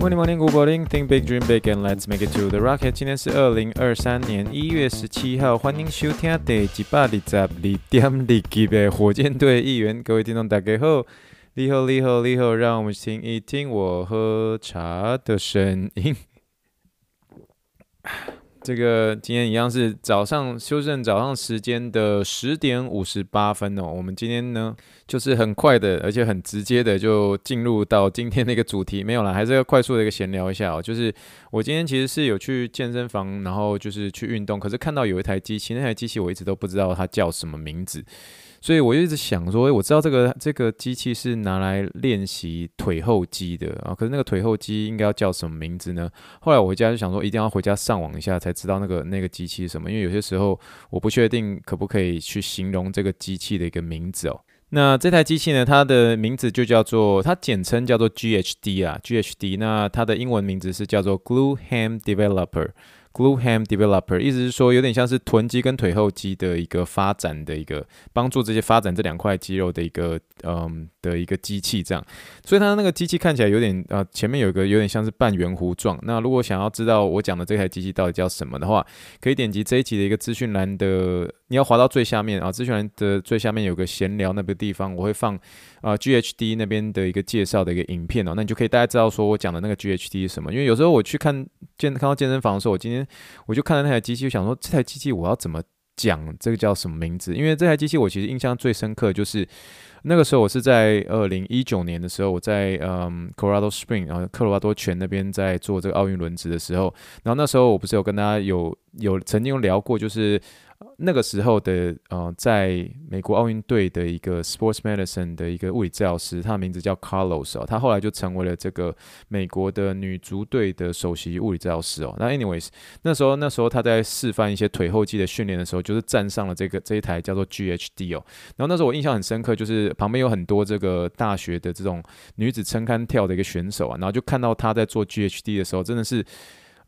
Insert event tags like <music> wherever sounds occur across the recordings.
Morning, morning, good morning. Think big, dream big, and let's make it to the rocket. 今天是二零二三年一月十七号，欢迎收听第一百二十二点二级的火箭队一员。各位听众大家好，你好，你好，你好，让我们听一听我喝茶的声音。这个今天一样是早上修正早上时间的十点五十八分哦。我们今天呢，就是很快的，而且很直接的就进入到今天那个主题。没有啦，还是要快速的一个闲聊一下哦。就是我今天其实是有去健身房，然后就是去运动，可是看到有一台机器，那台机器我一直都不知道它叫什么名字。所以我就一直想说，诶，我知道这个这个机器是拿来练习腿后肌的啊，可是那个腿后肌应该要叫什么名字呢？后来我回家就想说，一定要回家上网一下才知道那个那个机器是什么，因为有些时候我不确定可不可以去形容这个机器的一个名字哦。那这台机器呢，它的名字就叫做，它简称叫做 GHD 啊，GHD。那它的英文名字是叫做 Glue Ham Developer。Glue Ham Developer，意思是说有点像是臀肌跟腿后肌的一个发展的一个帮助这些发展这两块肌肉的一个嗯的一个机器这样，所以它那个机器看起来有点呃前面有一个有点像是半圆弧状。那如果想要知道我讲的这台机器到底叫什么的话，可以点击这一集的一个资讯栏的，你要滑到最下面啊，资讯栏的最下面有个闲聊那个地方，我会放啊 GHD 那边的一个介绍的一个影片哦，那你就可以大家知道说我讲的那个 GHD 是什么。因为有时候我去看健看到健身房的时候，我今天。我就看到那台机器，就想说这台机器我要怎么讲这个叫什么名字？因为这台机器我其实印象最深刻，就是那个时候我是在二零一九年的时候，我在嗯 Colorado Spring，然后科罗拉多泉那边在做这个奥运轮值的时候，然后那时候我不是有跟大家有有曾经有聊过，就是。那个时候的呃，在美国奥运队的一个 sports medicine 的一个物理治疗师，他的名字叫 Carlos 哦，他后来就成为了这个美国的女足队的首席物理治疗师哦。那 anyways，那时候那时候他在示范一些腿后肌的训练的时候，就是站上了这个这一台叫做 GHD 哦。然后那时候我印象很深刻，就是旁边有很多这个大学的这种女子撑杆跳的一个选手啊，然后就看到他在做 GHD 的时候，真的是。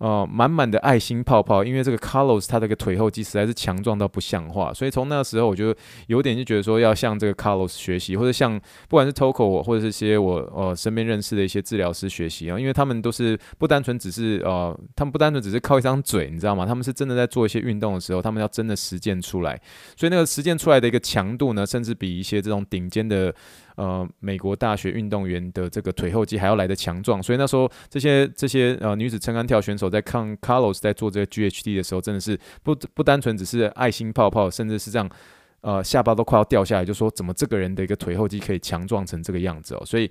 呃，满满的爱心泡泡，因为这个 Carlos 他这个腿后肌实在是强壮到不像话，所以从那个时候我就有点就觉得说要向这个 Carlos 学习，或者向不管是 Toko 或者是一些我呃身边认识的一些治疗师学习啊，因为他们都是不单纯只是呃，他们不单纯只是靠一张嘴，你知道吗？他们是真的在做一些运动的时候，他们要真的实践出来，所以那个实践出来的一个强度呢，甚至比一些这种顶尖的。呃，美国大学运动员的这个腿后肌还要来的强壮，所以那时候这些这些呃女子撑杆跳选手在看 Carlos 在做这个 GHD 的时候，真的是不不单纯只是爱心泡泡，甚至是这样，呃，下巴都快要掉下来，就说怎么这个人的一个腿后肌可以强壮成这个样子哦，所以。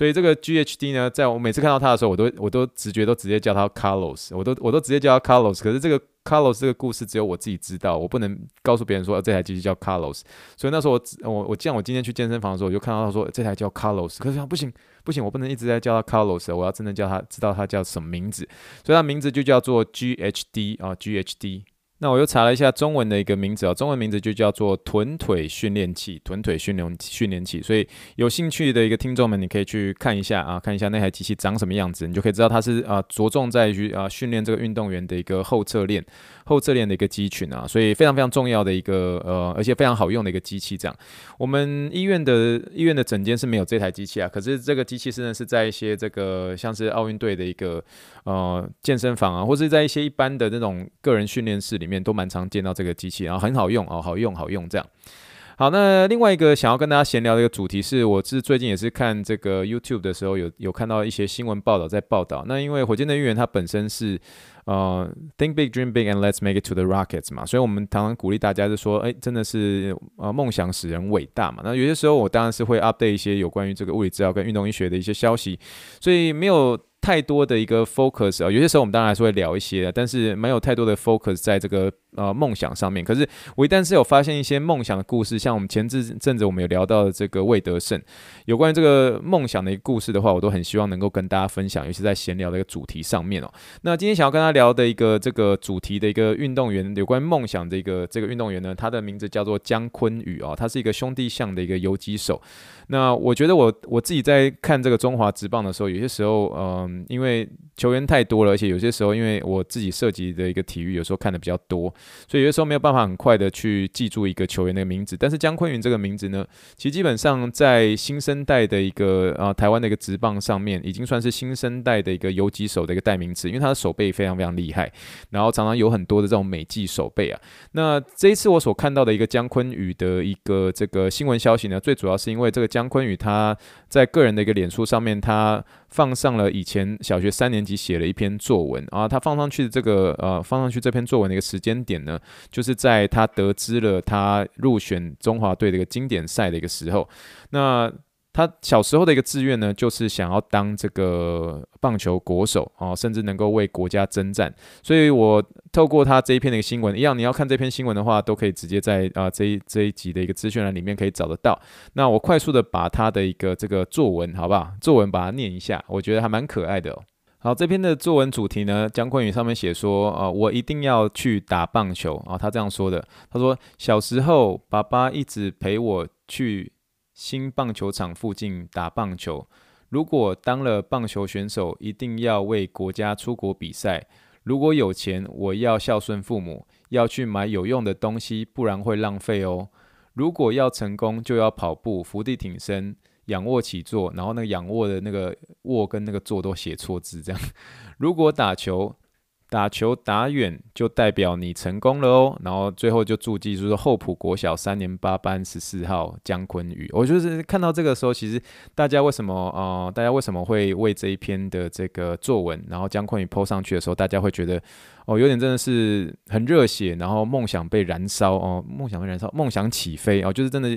所以这个 GHD 呢，在我每次看到他的时候，我都我都直觉都直接叫他 Carlos，我都我都直接叫他 Carlos。可是这个 Carlos 这个故事只有我自己知道，我不能告诉别人说这台机器叫 Carlos。所以那时候我我我像我今天去健身房的时候，我就看到他说这台叫 Carlos。可是想不行不行，我不能一直在叫他 Carlos，我要真的叫他知道他叫什么名字。所以他名字就叫做 GHD 啊 GHD。那我又查了一下中文的一个名字啊，中文名字就叫做臀腿训练器，臀腿训练训练器。所以有兴趣的一个听众们，你可以去看一下啊，看一下那台机器长什么样子，你就可以知道它是啊着重在于啊训练这个运动员的一个后侧链。后侧链的一个肌群啊，所以非常非常重要的一个呃，而且非常好用的一个机器。这样，我们医院的医院的诊间是没有这台机器啊，可是这个机器是呢是在一些这个像是奥运队的一个呃健身房啊，或是在一些一般的那种个人训练室里面都蛮常见到这个机器，然后很好用哦，好用好用这样。好，那另外一个想要跟大家闲聊的一个主题是，我是最近也是看这个 YouTube 的时候有，有看到一些新闻报道在报道。那因为火箭的预言它本身是呃 Think big, dream big, and let's make it to the rockets 嘛，所以我们常常鼓励大家就说，哎，真的是呃梦想使人伟大嘛。那有些时候我当然是会 update 一些有关于这个物理治疗跟运动医学的一些消息，所以没有。太多的一个 focus 啊，有些时候我们当然还是会聊一些，但是没有太多的 focus 在这个呃梦想上面。可是我一旦是有发现一些梦想的故事，像我们前阵阵子我们有聊到的这个魏德胜，有关于这个梦想的一个故事的话，我都很希望能够跟大家分享，尤其在闲聊的一个主题上面哦。那今天想要跟他聊的一个这个主题的一个运动员，有关于梦想的一个这个运动员呢，他的名字叫做姜坤宇哦，他是一个兄弟象的一个游击手。那我觉得我我自己在看这个中华职棒的时候，有些时候，嗯，因为球员太多了，而且有些时候，因为我自己涉及的一个体育，有时候看的比较多，所以有些时候没有办法很快的去记住一个球员的名字。但是姜坤宇这个名字呢，其实基本上在新生代的一个啊台湾的一个职棒上面，已经算是新生代的一个游击手的一个代名词，因为他的手背非常非常厉害，然后常常有很多的这种美技手背啊。那这一次我所看到的一个姜坤宇的一个这个新闻消息呢，最主要是因为这个江。江坤宇他在个人的一个脸书上面，他放上了以前小学三年级写了一篇作文啊，他放上去的这个呃，放上去这篇作文的一个时间点呢，就是在他得知了他入选中华队的一个经典赛的一个时候，那。他小时候的一个志愿呢，就是想要当这个棒球国手哦，甚至能够为国家征战。所以我透过他这一篇的一个新闻，一样你要看这篇新闻的话，都可以直接在啊、这一这一集的一个资讯栏里面可以找得到。那我快速的把他的一个这个作文，好不好？作文把它念一下，我觉得还蛮可爱的哦。好，这篇的作文主题呢，江坤宇上面写说啊、呃，我一定要去打棒球啊、他这样说的。他说小时候爸爸一直陪我去。新棒球场附近打棒球。如果当了棒球选手，一定要为国家出国比赛。如果有钱，我要孝顺父母，要去买有用的东西，不然会浪费哦。如果要成功，就要跑步、伏地挺身、仰卧起坐，然后那个仰卧的那个卧跟那个坐都写错字，这样。如果打球，打球打远就代表你成功了哦，然后最后就注记就是厚朴国小三年八班十四号姜坤宇。我就是看到这个时候，其实大家为什么呃，大家为什么会为这一篇的这个作文，然后姜坤宇 po 上去的时候，大家会觉得。哦，有点真的是很热血，然后梦想被燃烧哦，梦想被燃烧，梦想起飞哦，就是真的，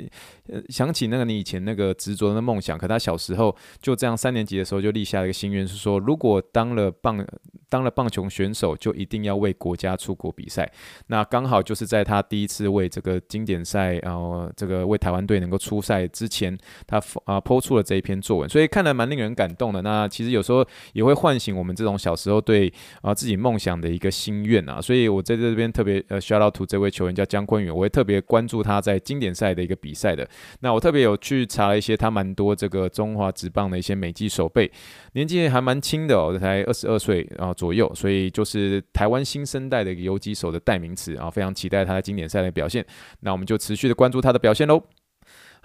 呃，想起那个你以前那个执着的梦想，可他小时候就这样三年级的时候就立下了一个心愿，是说如果当了棒当了棒球选手，就一定要为国家出国比赛。那刚好就是在他第一次为这个经典赛，然后这个为台湾队能够出赛之前，他啊抛出了这一篇作文，所以看来蛮令人感动的。那其实有时候也会唤醒我们这种小时候对啊自己梦想的一个。心愿啊，所以我在这边特别呃 shout out to 这位球员叫江坤宇，我会特别关注他在经典赛的一个比赛的。那我特别有去查了一些他蛮多这个中华职棒的一些美技手背，年纪还蛮轻的哦，才二十二岁啊左右，所以就是台湾新生代的一个游击手的代名词啊，非常期待他在经典赛的表现。那我们就持续的关注他的表现喽。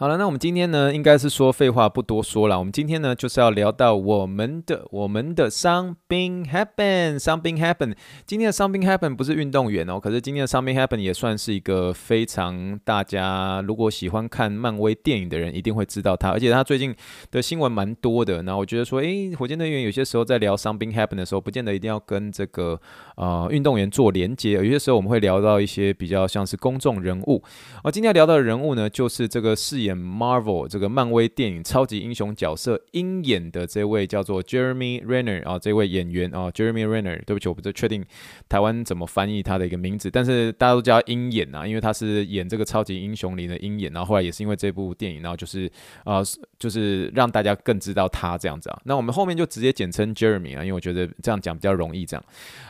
好了，那我们今天呢，应该是说废话不多说了。我们今天呢，就是要聊到我们的我们的 something happen，something happen。今天的 something happen 不是运动员哦，可是今天的 something happen 也算是一个非常大家如果喜欢看漫威电影的人一定会知道他，而且他最近的新闻蛮多的。那我觉得说，诶，火箭队员有些时候在聊 something happen 的时候，不见得一定要跟这个呃运动员做连接，有些时候我们会聊到一些比较像是公众人物。而今天要聊到的人物呢，就是这个事业。演 Marvel 这个漫威电影超级英雄角色鹰眼的这位叫做 Jeremy Renner 啊，这位演员啊，Jeremy Renner，对不起，我不确定台湾怎么翻译他的一个名字，但是大家都叫鹰眼啊，因为他是演这个超级英雄里的鹰眼，然后后来也是因为这部电影，然后就是啊，就是让大家更知道他这样子啊。那我们后面就直接简称 Jeremy 啊，因为我觉得这样讲比较容易。这样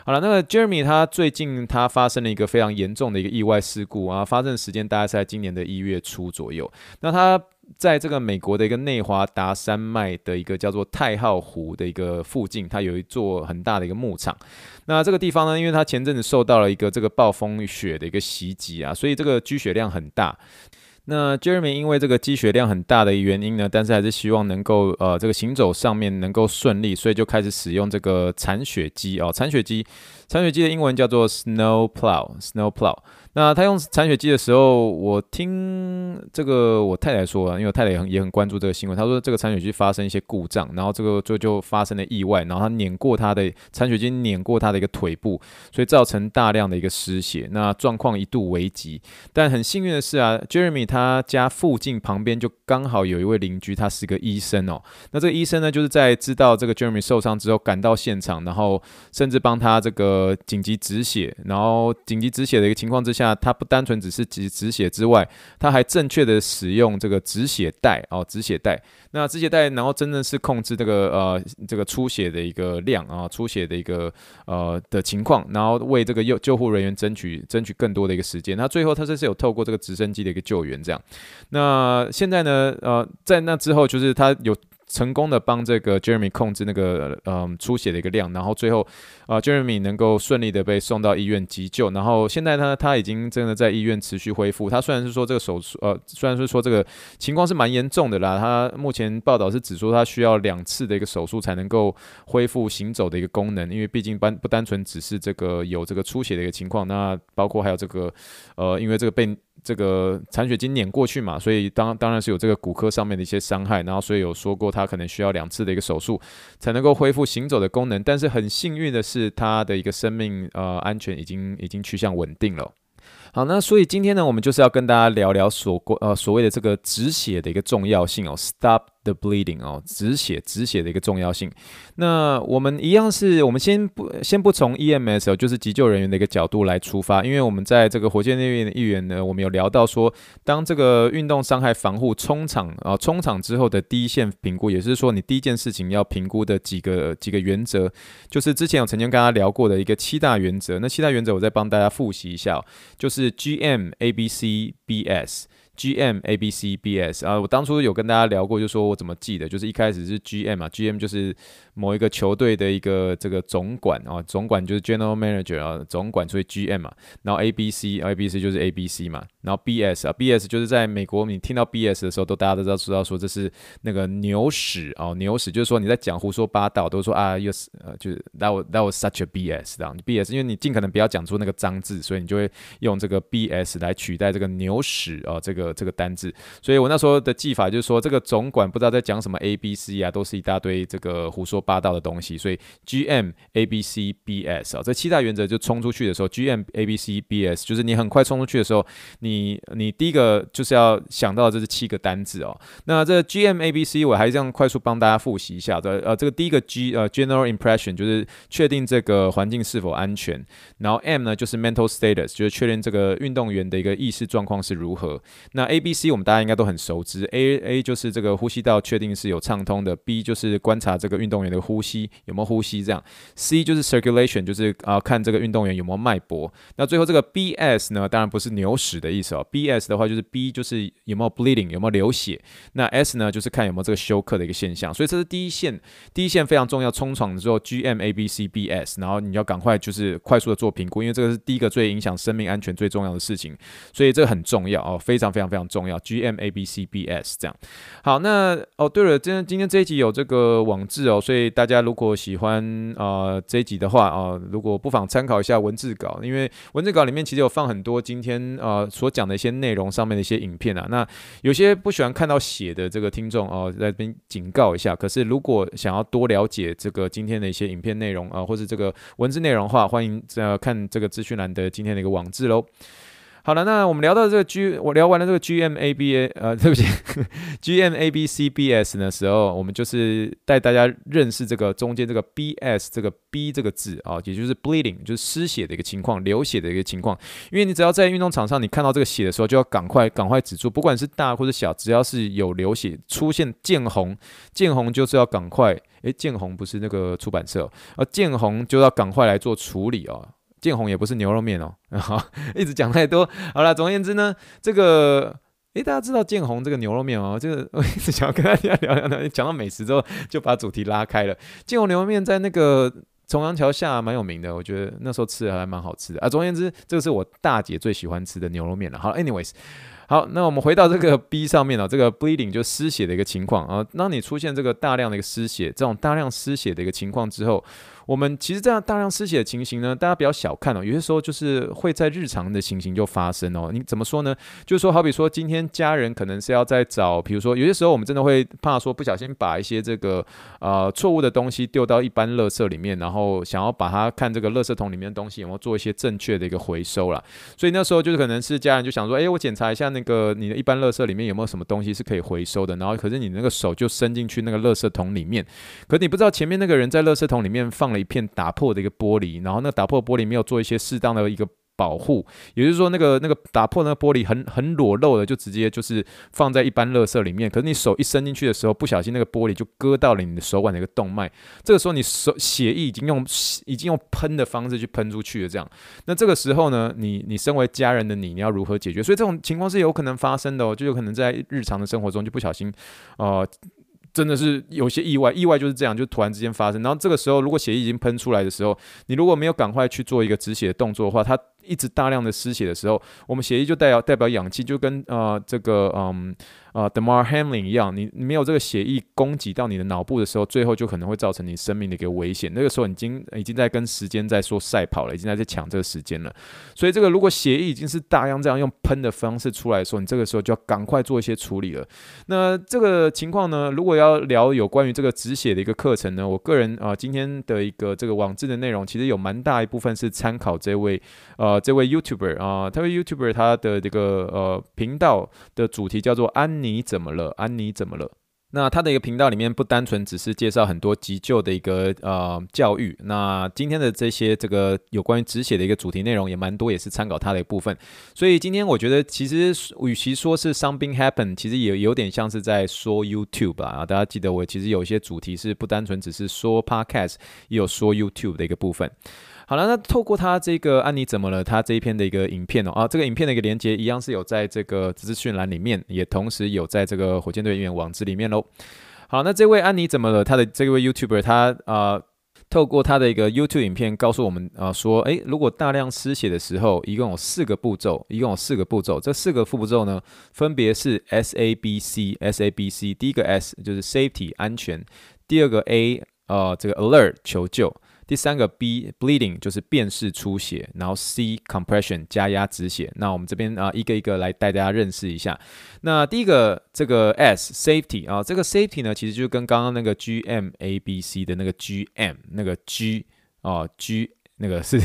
好了，那个 Jeremy 他最近他发生了一个非常严重的一个意外事故啊，发生的时间大概是在今年的一月初左右。那那他在这个美国的一个内华达山脉的一个叫做太浩湖的一个附近，它有一座很大的一个牧场。那这个地方呢，因为它前阵子受到了一个这个暴风雪的一个袭击啊，所以这个积雪量很大。那 Jeremy 因为这个积雪量很大的原因呢，但是还是希望能够呃这个行走上面能够顺利，所以就开始使用这个铲雪机哦，铲雪机，铲雪机的英文叫做 Snow Plow，Snow Plow。那他用产血机的时候，我听这个我太太说啊，因为我太太也很也很关注这个新闻。他说这个产血机发生一些故障，然后这个就就发生了意外，然后他碾过他的产血机碾过他的一个腿部，所以造成大量的一个失血，那状况一度危急。但很幸运的是啊，Jeremy 他家附近旁边就刚好有一位邻居，他是个医生哦。那这个医生呢，就是在知道这个 Jeremy 受伤之后赶到现场，然后甚至帮他这个呃紧急止血，然后紧急止血的一个情况之下。那它不单纯只是止止血之外，它还正确的使用这个止血带哦，止血带。那止血带，然后真的是控制这个呃这个出血的一个量啊，出血的一个呃的情况，然后为这个救救护人员争取争取更多的一个时间。那最后他这是有透过这个直升机的一个救援这样。那现在呢，呃，在那之后就是他有。成功的帮这个 Jeremy 控制那个嗯出血的一个量，然后最后啊、Jeremy 能够顺利的被送到医院急救，然后现在呢他已经真的在医院持续恢复。他虽然是说这个手术呃虽然是说这个情况是蛮严重的啦，他目前报道是指说他需要两次的一个手术才能够恢复行走的一个功能，因为毕竟单不单纯只是这个有这个出血的一个情况，那包括还有这个呃因为这个被。这个残血经碾过去嘛，所以当当然是有这个骨科上面的一些伤害，然后所以有说过他可能需要两次的一个手术才能够恢复行走的功能，但是很幸运的是他的一个生命呃安全已经已经趋向稳定了。好，那所以今天呢，我们就是要跟大家聊聊所过呃所谓的这个止血的一个重要性哦，stop。The bleeding 哦，止血止血的一个重要性。那我们一样是，我们先不先不从 EMS 哦，就是急救人员的一个角度来出发，因为我们在这个火箭内院的议员呢，我们有聊到说，当这个运动伤害防护冲场啊，冲场之后的第一线评估，也是说你第一件事情要评估的几个几个原则，就是之前有曾经跟大家聊过的一个七大原则。那七大原则我再帮大家复习一下，就是 GM ABC BS。G M A B C B S 啊，我当初有跟大家聊过，就说我怎么记得，就是一开始是 G M 啊，G M 就是某一个球队的一个这个总管啊，总管就是 General Manager 啊，总管所以 G M 嘛，然后 A B C A B C 就是 A B C 嘛，然后 B S 啊，B S 就是在美国你听到 B S 的时候，都大家都知道知道说这是那个牛屎哦，牛屎就是说你在讲胡说八道，都说啊又是呃就是 that was that was such a B S 这样。B S，因为你尽可能不要讲出那个脏字，所以你就会用这个 B S 来取代这个牛屎啊这个。这个单字，所以我那时候的记法就是说，这个总管不知道在讲什么 A B C 啊，都是一大堆这个胡说八道的东西。所以 G M A B C B S 啊，这七大原则就冲出去的时候，G M A B C B S 就是你很快冲出去的时候，你你第一个就是要想到这是七个单字哦。那这 G M A B C 我还是这样快速帮大家复习一下的。呃，这个第一个 G 呃 General Impression 就是确定这个环境是否安全，然后 M 呢就是 Mental Status 就是确认这个运动员的一个意识状况是如何。那 A B C 我们大家应该都很熟知，A A 就是这个呼吸道确定是有畅通的，B 就是观察这个运动员的呼吸有没有呼吸这样，C 就是 circulation 就是啊看这个运动员有没有脉搏。那最后这个 B S 呢，当然不是牛屎的意思哦，B S 的话就是 B 就是有没有 bleeding 有没有流血，那 S 呢就是看有没有这个休克的一个现象。所以这是第一线，第一线非常重要，冲闯的时候 G M A B C B S，然后你要赶快就是快速的做评估，因为这个是第一个最影响生命安全最重要的事情，所以这个很重要哦，非常非非常非常重要。G M A B C B S 这样，好，那哦对了，今天今天这一集有这个网志哦，所以大家如果喜欢啊、呃、这一集的话啊、呃，如果不妨参考一下文字稿，因为文字稿里面其实有放很多今天啊、呃、所讲的一些内容上面的一些影片啊，那有些不喜欢看到写的这个听众哦，在这边警告一下，可是如果想要多了解这个今天的一些影片内容啊、或是这个文字内容的话，欢迎呃看这个资讯栏的今天的一个网志喽。好了，那我们聊到这个 G，我聊完了这个 G M A B A，呃，<laughs> 对不起，G M A B C B S 的时候，我们就是带大家认识这个中间这个 B S 这个 B 这个字啊，也就是 bleeding，就是失血的一个情况，流血的一个情况。因为你只要在运动场上，你看到这个血的时候，就要赶快赶快止住，不管是大或者小，只要是有流血出现见红，见红就是要赶快，诶，见红不是那个出版社，而见红就要赶快来做处理哦。建红也不是牛肉面哦，<laughs> 好，一直讲太多。好了，总而言之呢，这个诶，大家知道建红这个牛肉面哦，这个 <laughs> 我一直想要跟大家聊聊聊，讲到美食之后就把主题拉开了。建红牛肉面在那个重阳桥下蛮有名的，我觉得那时候吃的还蛮好吃的啊。总而言之，这个是我大姐最喜欢吃的牛肉面了。好，anyways，好，那我们回到这个 B 上面了，这个 bleeding 就失血的一个情况啊。当你出现这个大量的一个失血，这种大量失血的一个情况之后。我们其实这样大量失血的情形呢，大家比较小看哦，有些时候就是会在日常的情形就发生哦。你怎么说呢？就是说，好比说今天家人可能是要在找，比如说有些时候我们真的会怕说不小心把一些这个呃错误的东西丢到一般垃圾里面，然后想要把它看这个垃圾桶里面的东西有没有做一些正确的一个回收啦。所以那时候就是可能是家人就想说，哎，我检查一下那个你的一般垃圾里面有没有什么东西是可以回收的，然后可是你那个手就伸进去那个垃圾桶里面，可你不知道前面那个人在垃圾桶里面放了一片打破的一个玻璃，然后那打破玻璃没有做一些适当的一个。保护，也就是说，那个那个打破那个玻璃很很裸露的，就直接就是放在一般垃圾里面。可是你手一伸进去的时候，不小心那个玻璃就割到了你的手腕的一个动脉。这个时候你手血液已经用已经用喷的方式去喷出去了，这样。那这个时候呢，你你身为家人的你，你要如何解决？所以这种情况是有可能发生的哦，就有可能在日常的生活中就不小心，呃。真的是有些意外，意外就是这样，就突然之间发生。然后这个时候，如果血液已经喷出来的时候，你如果没有赶快去做一个止血动作的话，它一直大量的失血的时候，我们血液就代表代表氧气，就跟呃这个嗯。啊，Damar Hamlin 一样，你你没有这个血液供给到你的脑部的时候，最后就可能会造成你生命的一个危险。那个时候已经已经在跟时间在说赛跑了，已经在在抢这个时间了。所以这个如果血液已经是大量这样用喷的方式出来的时候，你这个时候就要赶快做一些处理了。那这个情况呢，如果要聊有关于这个止血的一个课程呢，我个人啊、呃、今天的一个这个网志的内容，其实有蛮大一部分是参考这位呃这位 YouTuber 啊、这位 YouTuber 他的这个呃频道的主题叫做安妮。怎么了，安妮？怎么了？那他的一个频道里面不单纯只是介绍很多急救的一个呃教育，那今天的这些这个有关于止血的一个主题内容也蛮多，也是参考他的一部分。所以今天我觉得其实与其说是 something happen，其实也有点像是在说 YouTube 啊。大家记得我其实有一些主题是不单纯只是说 Podcast，也有说 YouTube 的一个部分。好了，那透过他这个安妮怎么了？他这一篇的一个影片哦，啊，这个影片的一个连接一样是有在这个资讯栏里面，也同时有在这个火箭队员网址里面喽。好，那这位安妮怎么了？他的这位 YouTuber，他啊、透过他的一个 YouTube 影片告诉我们啊、说，诶，如果大量失血的时候，一共有四个步骤，一共有四个步骤，这四个副步骤呢，分别是 S A B C S A B C，第一个 S 就是 Safety 安全，第二个 A 呃，这个 Alert 求救。第三个 B bleeding 就是辨识出血，然后 C compression 加压止血。那我们这边啊一个一个来带大家认识一下。那第一个这个 S safety 啊，这个 safety 呢其实就跟刚刚那个 G M A B C 的那个 G M 那个 G 啊 G 那个是。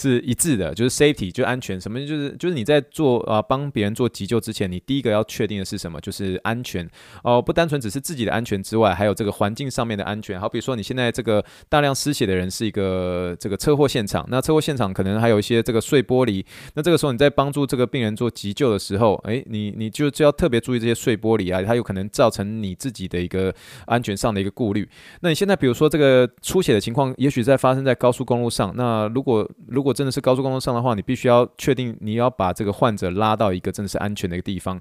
是一致的，就是 safety 就安全，什么就是就是你在做啊帮别人做急救之前，你第一个要确定的是什么？就是安全哦，不单纯只是自己的安全之外，还有这个环境上面的安全。好比说你现在这个大量失血的人是一个这个车祸现场，那车祸现场可能还有一些这个碎玻璃，那这个时候你在帮助这个病人做急救的时候，诶，你你就就要特别注意这些碎玻璃啊，它有可能造成你自己的一个安全上的一个顾虑。那你现在比如说这个出血的情况，也许在发生在高速公路上，那如果如果果真的是高速公路上的话，你必须要确定你要把这个患者拉到一个真的是安全的一个地方。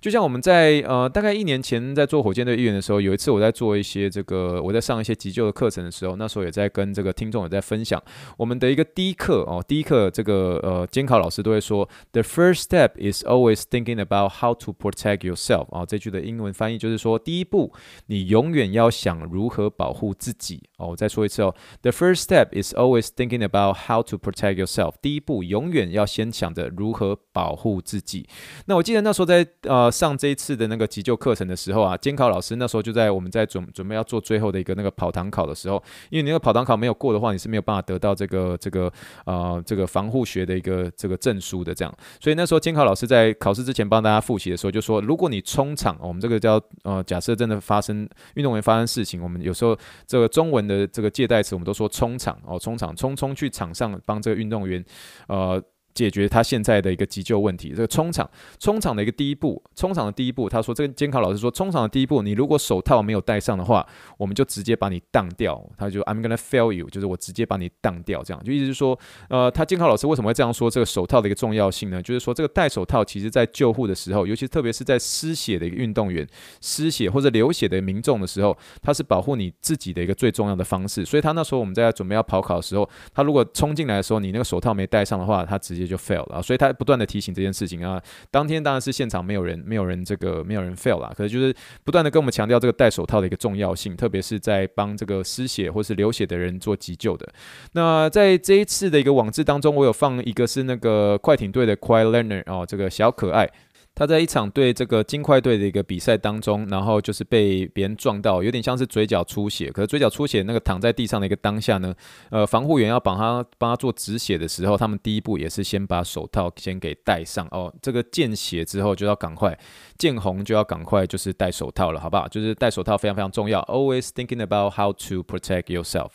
就像我们在呃大概一年前在做火箭队医院的时候，有一次我在做一些这个我在上一些急救的课程的时候，那时候也在跟这个听众也在分享我们的一个第一课哦，第一课这个呃监考老师都会说，The first step is always thinking about how to protect yourself 啊，这句的英文翻译就是说，第一步你永远要想如何保护自己哦。我再说一次哦，The first step is always thinking about how to protect take yourself，第一步永远要先想着如何保护自己。那我记得那时候在呃。上这一次的那个急救课程的时候啊，监考老师那时候就在我们在准准备要做最后的一个那个跑堂考的时候，因为你那个跑堂考没有过的话，你是没有办法得到这个这个呃这个防护学的一个这个证书的这样。所以那时候监考老师在考试之前帮大家复习的时候就说，如果你冲场，我们这个叫呃假设真的发生运动员发生事情，我们有时候这个中文的这个借代词我们都说冲场哦，冲场冲冲去场上帮这运动员呃。解决他现在的一个急救问题，这个冲场，冲场的一个第一步，冲场的第一步，他说这个监考老师说，冲场的第一步，你如果手套没有戴上的话，我们就直接把你当掉，他就 I'm gonna fail you，就是我直接把你当掉，这样就意思是说，呃，他监考老师为什么会这样说这个手套的一个重要性呢？就是说这个戴手套，其实在救护的时候，尤其特别是在失血的一个运动员失血或者流血的民众的时候，他是保护你自己的一个最重要的方式。所以他那时候我们在准备要跑考的时候，他如果冲进来的时候，你那个手套没戴上的话，他直接。接就 fail 了，所以他不断的提醒这件事情啊。当天当然是现场没有人，没有人这个没有人 fail 啦，可是就是不断的跟我们强调这个戴手套的一个重要性，特别是在帮这个失血或是流血的人做急救的。那在这一次的一个网志当中，我有放一个是那个快艇队的 quiet learner 哦，这个小可爱。他在一场对这个金块队的一个比赛当中，然后就是被别人撞到，有点像是嘴角出血。可是嘴角出血那个躺在地上的一个当下呢，呃，防护员要帮他帮他做止血的时候，他们第一步也是先把手套先给戴上哦。这个见血之后就要赶快见红就要赶快就是戴手套了，好不好？就是戴手套非常非常重要。Always thinking about how to protect yourself，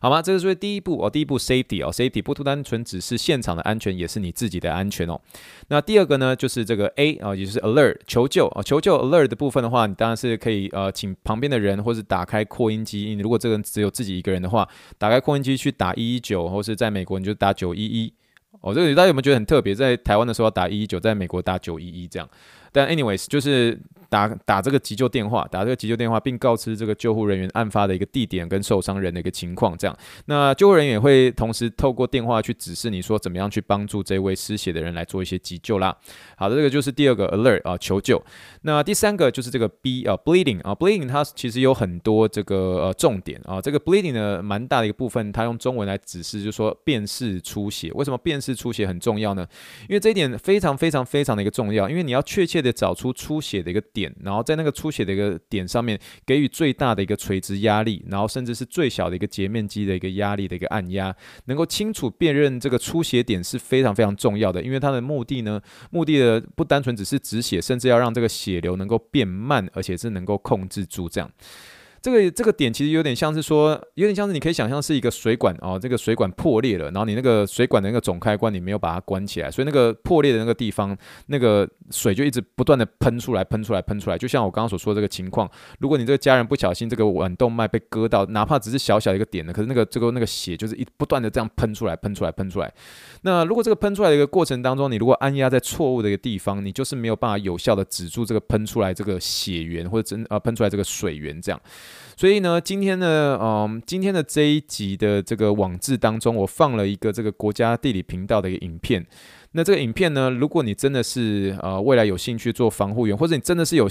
好吗？这个是第一步哦，第一步 safety 哦，safety 不单纯只是现场的安全，也是你自己的安全哦。那第二个呢，就是这个 A。啊也就是 alert 求救啊，求救 alert 的部分的话，你当然是可以呃，请旁边的人或是打开扩音机。如果这个人只有自己一个人的话，打开扩音机去打一一九，或是在美国你就打九一一。哦，这个大家有没有觉得很特别？在台湾的时候要打一一九，在美国打九一一这样。但 anyways 就是。打打这个急救电话，打这个急救电话，并告知这个救护人员案发的一个地点跟受伤人的一个情况。这样，那救护人员也会同时透过电话去指示你说怎么样去帮助这位失血的人来做一些急救啦。好的，这个就是第二个 alert 啊，求救。那第三个就是这个 B 啊，bleeding 啊，bleeding 它其实有很多这个呃重点啊。这个 bleeding 呢，蛮大的一个部分，它用中文来指示，就是说辨识出血。为什么辨识出血很重要呢？因为这一点非常非常非常的一个重要，因为你要确切的找出出血的一个点，然后在那个出血的一个点上面给予最大的一个垂直压力，然后甚至是最小的一个截面积的一个压力的一个按压，能够清楚辨认这个出血点是非常非常重要的，因为它的目的呢，目的的不单纯只是止血，甚至要让这个血流能够变慢，而且是能够控制住这样。这个这个点其实有点像是说，有点像是你可以想象是一个水管哦，这个水管破裂了，然后你那个水管的那个总开关你没有把它关起来，所以那个破裂的那个地方，那个水就一直不断的喷出来，喷出来，喷出来。就像我刚刚所说的这个情况，如果你这个家人不小心这个腕动脉被割到，哪怕只是小小一个点呢，可是那个这个那个血就是一不断的这样喷出来，喷出来，喷出来。那如果这个喷出来的一个过程当中，你如果按压在错误的一个地方，你就是没有办法有效的止住这个喷出来这个血源或者真啊喷出来这个水源这样。所以呢，今天呢，嗯，今天的这一集的这个网志当中，我放了一个这个国家地理频道的一个影片。那这个影片呢，如果你真的是呃未来有兴趣做防护员，或者你真的是有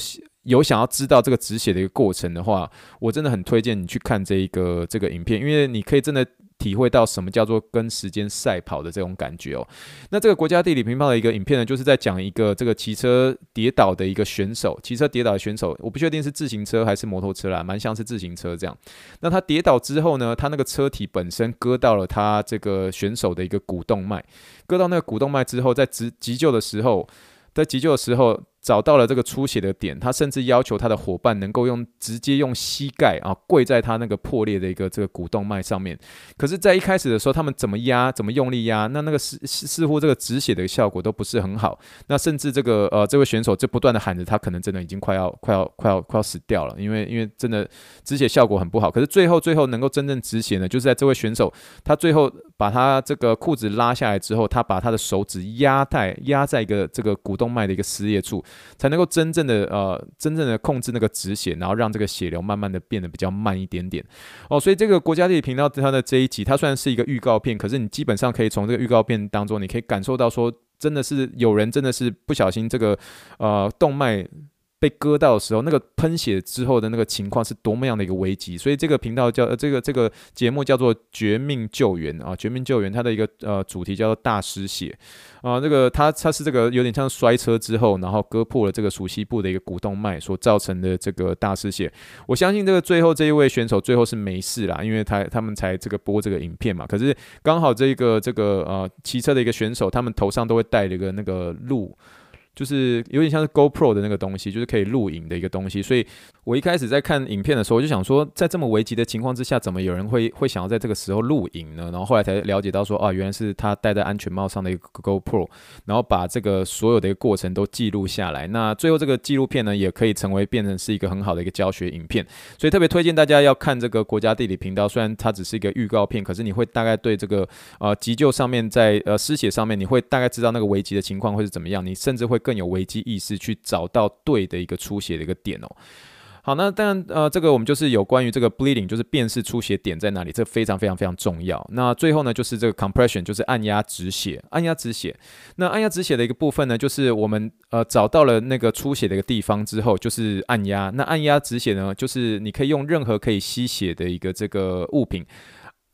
有想要知道这个止血的一个过程的话，我真的很推荐你去看这一个这个影片，因为你可以真的。体会到什么叫做跟时间赛跑的这种感觉哦。那这个国家地理频道的一个影片呢，就是在讲一个这个骑车跌倒的一个选手，骑车跌倒的选手，我不确定是自行车还是摩托车啦，蛮像是自行车这样。那他跌倒之后呢，他那个车体本身割到了他这个选手的一个股动脉，割到那个股动脉之后，在急急救的时候，在急救的时候。找到了这个出血的点，他甚至要求他的伙伴能够用直接用膝盖啊跪在他那个破裂的一个这个股动脉上面。可是，在一开始的时候，他们怎么压，怎么用力压，那那个似似乎这个止血的效果都不是很好。那甚至这个呃这位选手就不断的喊着，他可能真的已经快要快要快要快要死掉了，因为因为真的止血效果很不好。可是最后最后能够真正止血呢，就是在这位选手他最后把他这个裤子拉下来之后，他把他的手指压在压在一个这个股动脉的一个撕裂处。才能够真正的呃，真正的控制那个止血，然后让这个血流慢慢的变得比较慢一点点哦。所以这个国家地理频道它的这一集，它虽然是一个预告片，可是你基本上可以从这个预告片当中，你可以感受到说，真的是有人真的是不小心这个呃动脉。被割到的时候，那个喷血之后的那个情况是多么样的一个危机，所以这个频道叫呃这个这个节目叫做《绝命救援》啊，《绝命救援》它的一个呃主题叫做大失血啊，这个它它是这个有点像摔车之后，然后割破了这个鼠蹊部的一个股动脉所造成的这个大失血。我相信这个最后这一位选手最后是没事啦，因为他他们才这个播这个影片嘛。可是刚好这个这个呃骑车的一个选手，他们头上都会戴了一个那个鹿。就是有点像是 GoPro 的那个东西，就是可以录影的一个东西。所以我一开始在看影片的时候，我就想说，在这么危急的情况之下，怎么有人会会想要在这个时候录影呢？然后后来才了解到说，啊，原来是他戴在安全帽上的一个 GoPro，然后把这个所有的一个过程都记录下来。那最后这个纪录片呢，也可以成为变成是一个很好的一个教学影片。所以特别推荐大家要看这个国家地理频道。虽然它只是一个预告片，可是你会大概对这个呃急救上面在呃失血上面，你会大概知道那个危急的情况会是怎么样。你甚至会。更有危机意识去找到对的一个出血的一个点哦。好，那当然呃，这个我们就是有关于这个 bleeding，就是辨识出血点在哪里，这非常非常非常重要。那最后呢，就是这个 compression，就是按压止血，按压止血。那按压止血的一个部分呢，就是我们呃找到了那个出血的一个地方之后，就是按压。那按压止血呢，就是你可以用任何可以吸血的一个这个物品。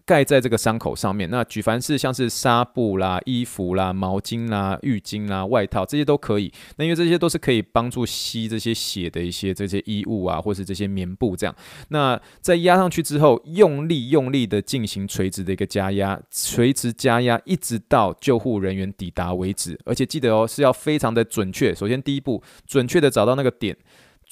盖在这个伤口上面，那举凡是像是纱布啦、衣服啦、毛巾啦、浴巾啦、外套这些都可以。那因为这些都是可以帮助吸这些血的一些这些衣物啊，或是这些棉布这样。那在压上去之后，用力用力的进行垂直的一个加压，垂直加压一直到救护人员抵达为止。而且记得哦，是要非常的准确。首先第一步，准确的找到那个点。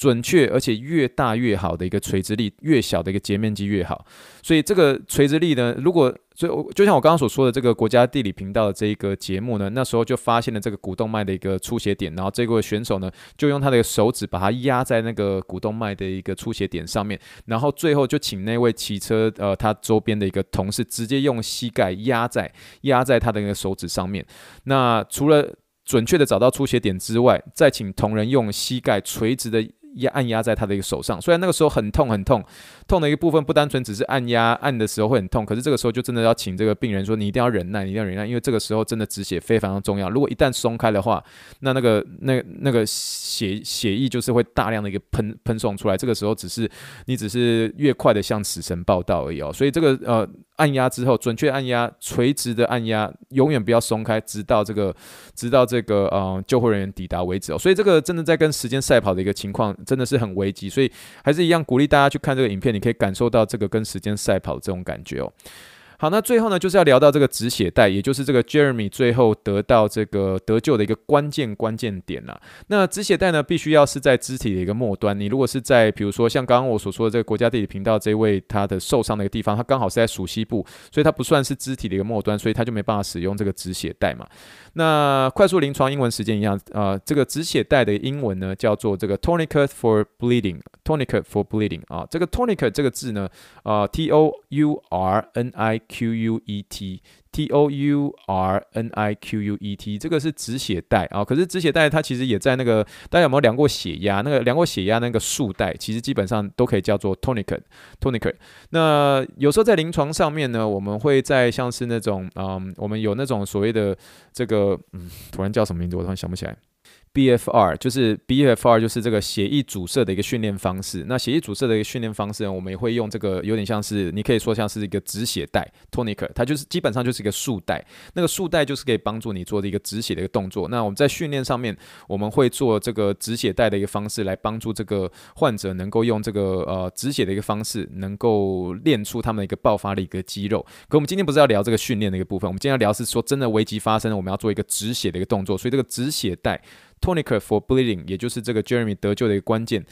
准确，而且越大越好的一个垂直力，越小的一个截面积越好。所以这个垂直力呢，如果所以就像我刚刚所说的这个国家地理频道的这一个节目呢，那时候就发现了这个股动脉的一个出血点，然后这个选手呢就用他的手指把它压在那个股动脉的一个出血点上面，然后最后就请那位骑车呃他周边的一个同事直接用膝盖压在压在他的那个手指上面。那除了准确的找到出血点之外，再请同仁用膝盖垂直的。压按压在他的一个手上，虽然那个时候很痛很痛，痛的一个部分不单纯只是按压按的时候会很痛，可是这个时候就真的要请这个病人说，你一定要忍耐，你一定要忍耐，因为这个时候真的止血非常的重要。如果一旦松开的话，那那个那那个血血液就是会大量的一个喷喷送出来，这个时候只是你只是越快的向死神报到而已哦。所以这个呃。按压之后，准确按压，垂直的按压，永远不要松开，直到这个，直到这个，呃，救护人员抵达为止哦。所以这个真的在跟时间赛跑的一个情况，真的是很危机。所以还是一样鼓励大家去看这个影片，你可以感受到这个跟时间赛跑这种感觉哦。好，那最后呢，就是要聊到这个止血带，也就是这个 Jeremy 最后得到这个得救的一个关键关键点啦。那止血带呢，必须要是在肢体的一个末端。你如果是在，比如说像刚刚我所说的这个国家地理频道这位他的受伤的一个地方，他刚好是在鼠蹊部，所以他不算是肢体的一个末端，所以他就没办法使用这个止血带嘛。那快速临床英文时间一样，呃，这个止血带的英文呢叫做这个 tourniquet for bleeding，tourniquet for bleeding 啊，这个 tourniquet 这个字呢，啊，T O U R N I Q U E T，T O U R N I Q U E T，这个是止血带啊。可是止血带它其实也在那个大家有没有量过血压？那个量过血压那个束带，其实基本上都可以叫做 tonic tonic。那有时候在临床上面呢，我们会在像是那种，嗯，我们有那种所谓的这个。嗯，突然叫什么名字，我突然想不起来。BFR 就是 BFR 就是这个血液阻塞的一个训练方式。那血液阻塞的一个训练方式呢，我们也会用这个有点像是，你可以说像是一个止血带，tonic，它就是基本上就是一个束带。那个束带就是可以帮助你做的一个止血的一个动作。那我们在训练上面，我们会做这个止血带的一个方式来帮助这个患者能够用这个呃止血的一个方式，能够练出他们的一个爆发力一个肌肉。可我们今天不是要聊这个训练的一个部分，我们今天要聊是说真的危机发生了，我们要做一个止血的一个动作。所以这个止血带。Tourniquet for bleeding，也就是这个 Jeremy 得救的一个关键。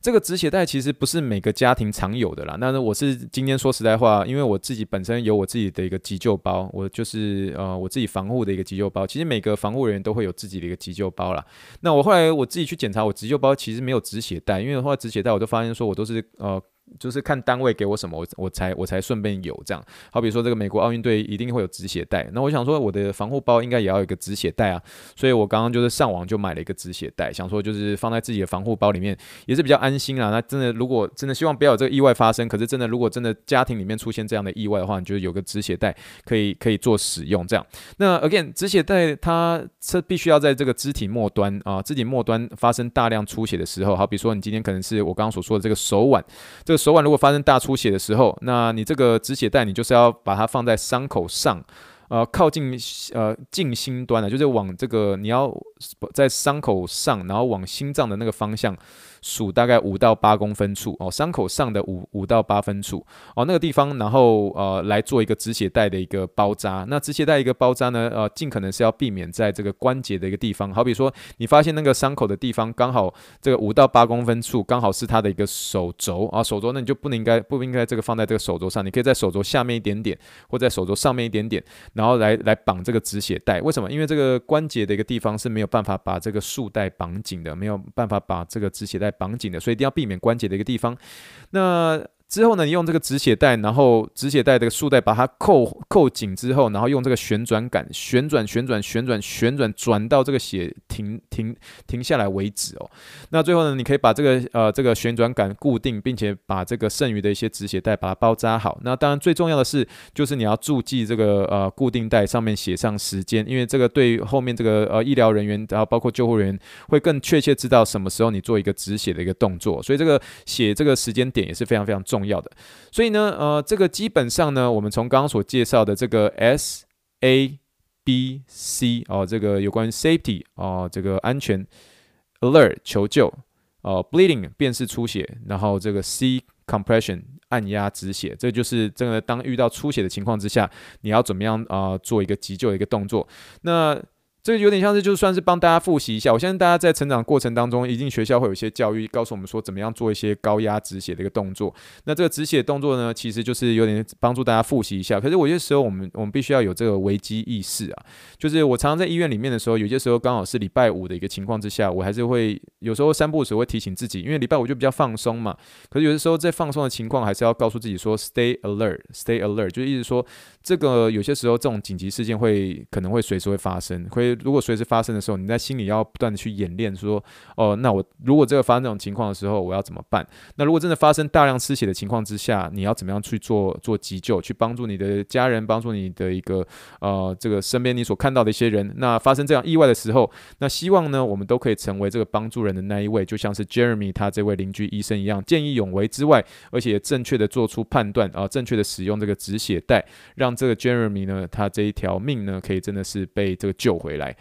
这个止血带其实不是每个家庭常有的啦。那我是今天说实在话，因为我自己本身有我自己的一个急救包，我就是呃我自己防护的一个急救包。其实每个防护人员都会有自己的一个急救包啦。那我后来我自己去检查，我急救包其实没有止血带，因为后来止血带我就发现说我都是呃。就是看单位给我什么，我我才我才顺便有这样。好比说这个美国奥运队一定会有止血带，那我想说我的防护包应该也要有一个止血带啊，所以我刚刚就是上网就买了一个止血带，想说就是放在自己的防护包里面也是比较安心啊。那真的如果真的希望不要有这个意外发生，可是真的如果真的家庭里面出现这样的意外的话，你就有个止血带可以可以做使用这样。那 again 止血带它是必须要在这个肢体末端啊，肢体末端发生大量出血的时候，好比说你今天可能是我刚刚所说的这个手腕这手腕如果发生大出血的时候，那你这个止血带，你就是要把它放在伤口上，呃，靠近呃近心端的，就是往这个你要在伤口上，然后往心脏的那个方向。数大概五到八公分处哦，伤口上的五五到八分处哦，那个地方，然后呃来做一个止血带的一个包扎。那止血带一个包扎呢，呃，尽可能是要避免在这个关节的一个地方。好比说，你发现那个伤口的地方刚好这个五到八公分处刚好是它的一个手肘啊，手肘那你就不能应该不应该这个放在这个手肘上，你可以在手肘下面一点点，或在手肘上面一点点，然后来来绑这个止血带。为什么？因为这个关节的一个地方是没有办法把这个束带绑紧的，没有办法把这个止血带。绑紧的，所以一定要避免关节的一个地方。那之后呢，你用这个止血带，然后止血带这个束带把它扣扣紧之后，然后用这个旋转杆旋转旋转旋转旋转转到这个血停停停下来为止哦。那最后呢，你可以把这个呃这个旋转杆固定，并且把这个剩余的一些止血带把它包扎好。那当然最重要的是，就是你要注记这个呃固定带上面写上时间，因为这个对后面这个呃医疗人员，然后包括救护人员会更确切知道什么时候你做一个止血的一个动作。所以这个写这个时间点也是非常非常重要的。所以呢，呃，这个基本上呢，我们从刚刚所介绍的这个 S A B C 哦，这个有关于 safety 哦，这个安全 alert 求救哦，bleeding 便是出血，然后这个 C compression 按压止血，这就是这个当遇到出血的情况之下，你要怎么样啊、呃、做一个急救的一个动作。那这个有点像是，就算是帮大家复习一下。我相信大家在成长过程当中，一定学校会有一些教育，告诉我们说怎么样做一些高压止血的一个动作。那这个止血动作呢，其实就是有点帮助大家复习一下。可是有些时候，我们我们必须要有这个危机意识啊。就是我常常在医院里面的时候，有些时候刚好是礼拜五的一个情况之下，我还是会有时候三不五时会提醒自己，因为礼拜五就比较放松嘛。可是有的时候在放松的情况，还是要告诉自己说 “stay alert”，“stay alert”，就是意思说这个有些时候这种紧急事件会可能会随时会发生，会。如果随时发生的时候，你在心里要不断的去演练，说，哦，那我如果这个发生这种情况的时候，我要怎么办？那如果真的发生大量失血的情况之下，你要怎么样去做做急救，去帮助你的家人，帮助你的一个呃这个身边你所看到的一些人。那发生这样意外的时候，那希望呢，我们都可以成为这个帮助人的那一位，就像是 Jeremy 他这位邻居医生一样，见义勇为之外，而且正确的做出判断啊，正确的使用这个止血带，让这个 Jeremy 呢，他这一条命呢，可以真的是被这个救回来。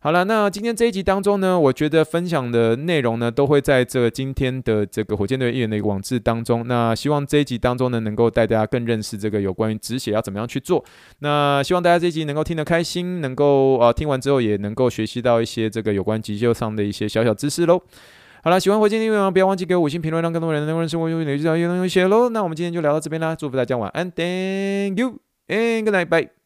好了，那今天这一集当中呢，我觉得分享的内容呢，都会在这今天的这个火箭队议员的一个网志当中。那希望这一集当中呢，能够带大家更认识这个有关于止血要怎么样去做。那希望大家这一集能够听得开心，能够呃听完之后也能够学习到一些这个有关急救上的一些小小知识喽。好了，喜欢火箭队议员不要忘记给我五星评论，让更多人能够认识我，有点知道有东西学喽。那我们今天就聊到这边啦，祝福大家晚安，Thank you And、good night, bye.